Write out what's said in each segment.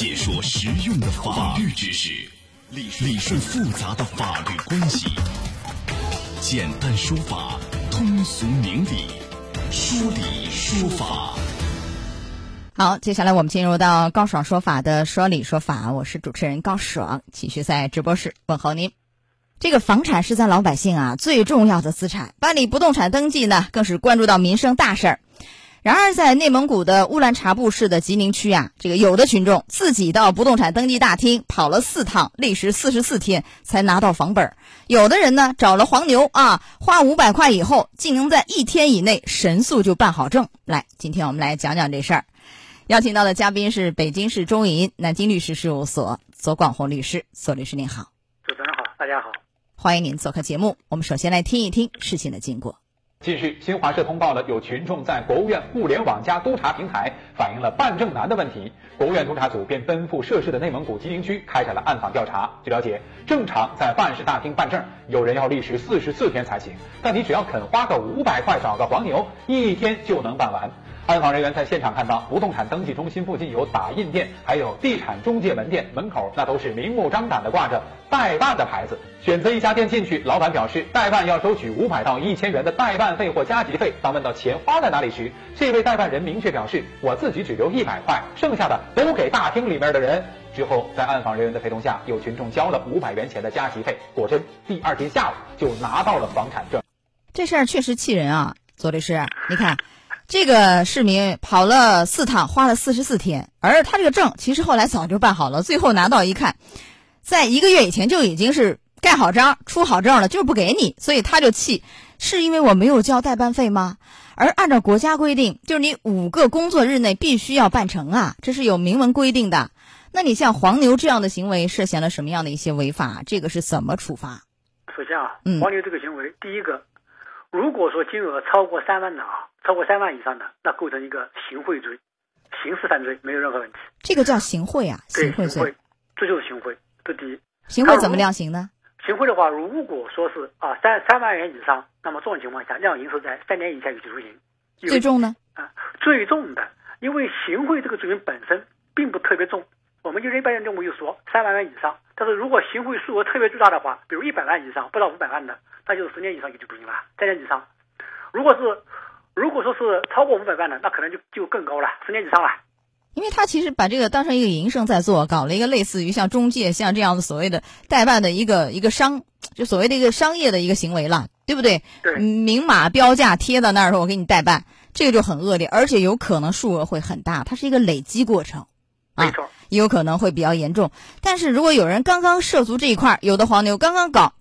解说实用的法律知识，理理顺复杂的法律关系，简单说法，通俗明理，说理说法。好，接下来我们进入到高爽说法的说理说法，我是主持人高爽，继续在直播室问候您。这个房产是咱老百姓啊最重要的资产，办理不动产登记呢，更是关注到民生大事儿。然而，在内蒙古的乌兰察布市的吉宁区啊，这个有的群众自己到不动产登记大厅跑了四趟，历时四十四天才拿到房本儿；有的人呢找了黄牛啊，花五百块以后，竟能在一天以内神速就办好证。来，今天我们来讲讲这事儿。邀请到的嘉宾是北京市中银南京律师事务所左广红律师，左律师您好。主持人好，大家好。欢迎您做客节目。我们首先来听一听事情的经过。近日，新华社通报了有群众在国务院互联网加督查平台反映了办证难的问题，国务院督查组便奔赴涉事的内蒙古吉宁区开展了暗访调查。据了解，正常在办事大厅办证，有人要历时四十四天才行，但你只要肯花个五百块找个黄牛，一天就能办完。暗访人员在现场看到，不动产登记中心附近有打印店，还有地产中介门店，门口那都是明目张胆的挂着代办的牌子。选择一家店进去，老板表示代办要收取五百到一千元的代办费或加急费。当问到钱花在哪里时，这位代办人明确表示，我自己只留一百块，剩下的都给大厅里面的人。之后，在暗访人员的陪同下，有群众交了五百元钱的加急费，果真第二天下午就拿到了房产证。这事儿确实气人啊，左律师，你看。这个市民跑了四趟，花了四十四天，而他这个证其实后来早就办好了，最后拿到一看，在一个月以前就已经是盖好章、出好证了，就是不给你，所以他就气，是因为我没有交代办费吗？而按照国家规定，就是你五个工作日内必须要办成啊，这是有明文规定的。那你像黄牛这样的行为，涉嫌了什么样的一些违法？这个是怎么处罚？首先啊，黄牛这个行为，第一个。如果说金额超过三万的啊，超过三万以上的，那构成一个行贿罪，刑事犯罪没有任何问题。这个叫行贿啊，行贿罪，这就是行贿，这第一。行贿怎么量刑呢？行贿的话，如果说是啊三三万元以上，那么这种情况下量刑是在三年以下有期徒刑。最重呢？啊，最重的，因为行贿这个罪名本身并不特别重，我们就一般认为就说三万元以上。但是如果行贿数额特别巨大的话，比如一百万以上，不到五百万的。那就是十年以上有期徒刑了，三年以上。如果是如果说是超过五百万的，那可能就就更高了，十年以上了。因为他其实把这个当成一个营生在做，搞了一个类似于像中介、像这样的所谓的代办的一个一个商，就所谓的一个商业的一个行为了，对不对？对。明码标价贴到那儿说，我给你代办，这个就很恶劣，而且有可能数额会很大，它是一个累积过程，没错，也有可能会比较严重。但是如果有人刚刚涉足这一块，有的黄牛刚刚搞。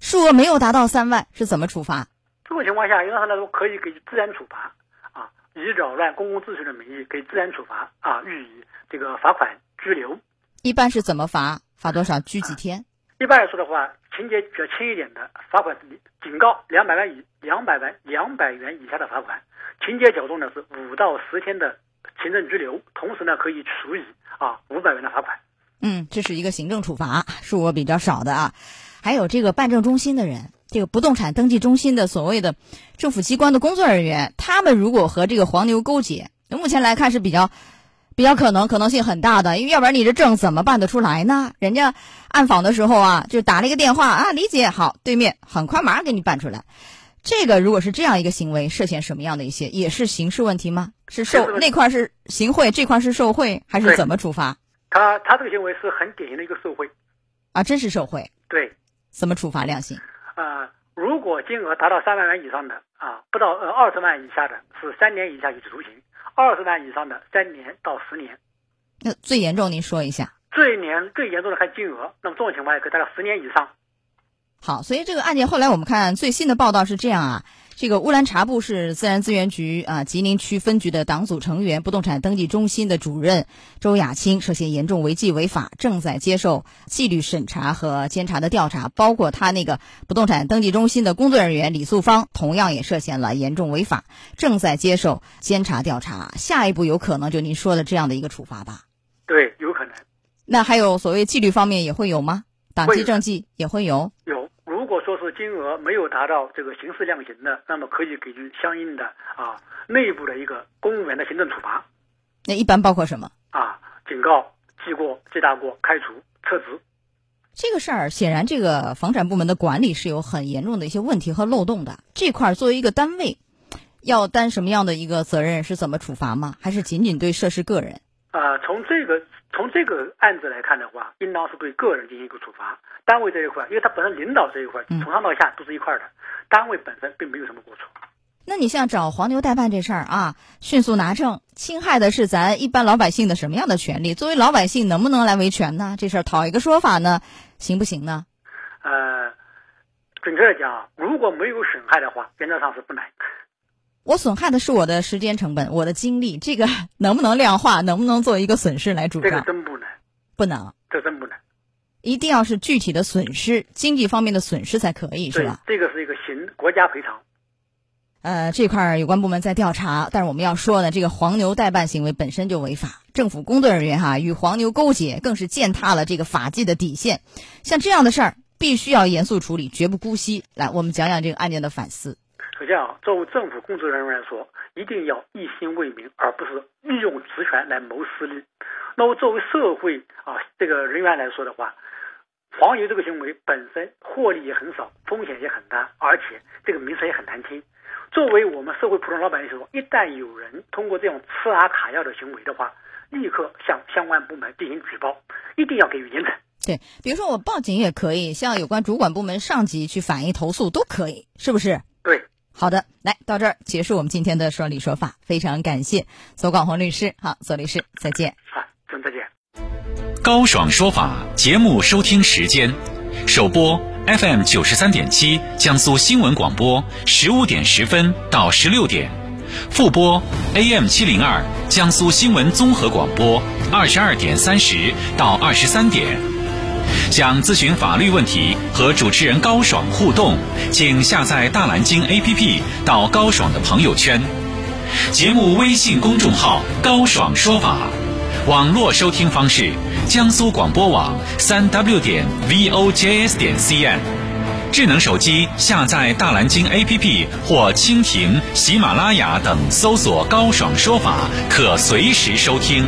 数额没有达到三万是怎么处罚？这种情况下，原则上来说可以给予治安处罚啊，以扰乱公共秩序的名义给自然处罚啊，予以这个罚款、拘留。一般是怎么罚？罚多少？拘几天？一般来说的话，情节比较轻一点的，罚款是警告两百万以两百万两百元以下的罚款；情节较重的是五到十天的行政拘留，同时呢可以处以啊五百元的罚款。嗯，这是一个行政处罚，数额比较少的啊。还有这个办证中心的人，这个不动产登记中心的所谓的政府机关的工作人员，他们如果和这个黄牛勾结，目前来看是比较比较可能可能性很大的，因为要不然你这证怎么办得出来呢？人家暗访的时候啊，就打了一个电话啊，理解好，对面很快马上给你办出来。这个如果是这样一个行为，涉嫌什么样的一些，也是刑事问题吗？是受那块是行贿，这块是受贿，还是怎么处罚？他他这个行为是很典型的一个受贿啊，真是受贿。对。怎么处罚量刑？啊，如果金额达到三万元以上的啊，不到呃二十万以下的是三年以下有期徒刑；二十万以上的三年到十年。那最严重您说一下？最年最严重的看金额，那么这种情况也可以达到十年以上。好，所以这个案件后来我们看最新的报道是这样啊。这个乌兰察布市自然资源局啊吉林区分局的党组成员、不动产登记中心的主任周亚青涉嫌严重违纪违法，正在接受纪律审查和监察的调查。包括他那个不动产登记中心的工作人员李素芳，同样也涉嫌了严重违法，正在接受监察调查。下一步有可能就您说的这样的一个处罚吧？对，有可能。那还有所谓纪律方面也会有吗？党纪政纪也会有？有。金额没有达到这个刑事量刑的，那么可以给予相应的啊内部的一个公务员的行政处罚。那一般包括什么？啊，警告、记过、记大过、开除、撤职。这个事儿显然，这个房产部门的管理是有很严重的一些问题和漏洞的。这块儿作为一个单位，要担什么样的一个责任？是怎么处罚吗？还是仅仅对涉事个人？啊，从这个从这个案子来看的话，应当是对个人进行一个处罚。单位这一块，因为他本身领导这一块，从上到下都是一块的，单位本身并没有什么过错。那你像找黄牛代办这事儿啊，迅速拿证，侵害的是咱一般老百姓的什么样的权利？作为老百姓，能不能来维权呢？这事儿讨一个说法呢，行不行呢？呃，准确的讲，如果没有损害的话，原则上是不难。我损害的是我的时间成本，我的精力，这个 能不能量化？能不能做一个损失来主张？这个真不能，不能，这真不能。一定要是具体的损失，经济方面的损失才可以，是吧？这个是一个行国家赔偿。呃，这块有关部门在调查，但是我们要说呢，这个黄牛代办行为本身就违法，政府工作人员哈与黄牛勾结，更是践踏了这个法纪的底线。像这样的事儿，必须要严肃处理，绝不姑息。来，我们讲讲这个案件的反思。首先啊，作为政府工作人员来说，一定要一心为民，而不是利用职权来谋私利。那么，作为社会啊这个人员来说的话，黄牛这个行为本身获利也很少，风险也很大，而且这个名声也很难听。作为我们社会普通老百姓说，一旦有人通过这种吃拿卡要的行为的话，立刻向相关部门进行举报，一定要给予严惩。对，比如说我报警也可以，向有关主管部门上级去反映投诉都可以，是不是？对，好的，来到这儿结束我们今天的说理说法，非常感谢左广红律师，好，左律师再见。好，真再见。高爽说法节目收听时间，首播。FM 九十三点七，江苏新闻广播，十五点十分到十六点；复播 AM 七零二，江苏新闻综合广播，二十二点三十到二十三点。想咨询法律问题和主持人高爽互动，请下载大蓝鲸 APP 到高爽的朋友圈。节目微信公众号“高爽说法”，网络收听方式。江苏广播网三 w 点 vojs 点 cn，智能手机下载大蓝鲸 APP 或蜻蜓、喜马拉雅等，搜索“高爽说法”，可随时收听。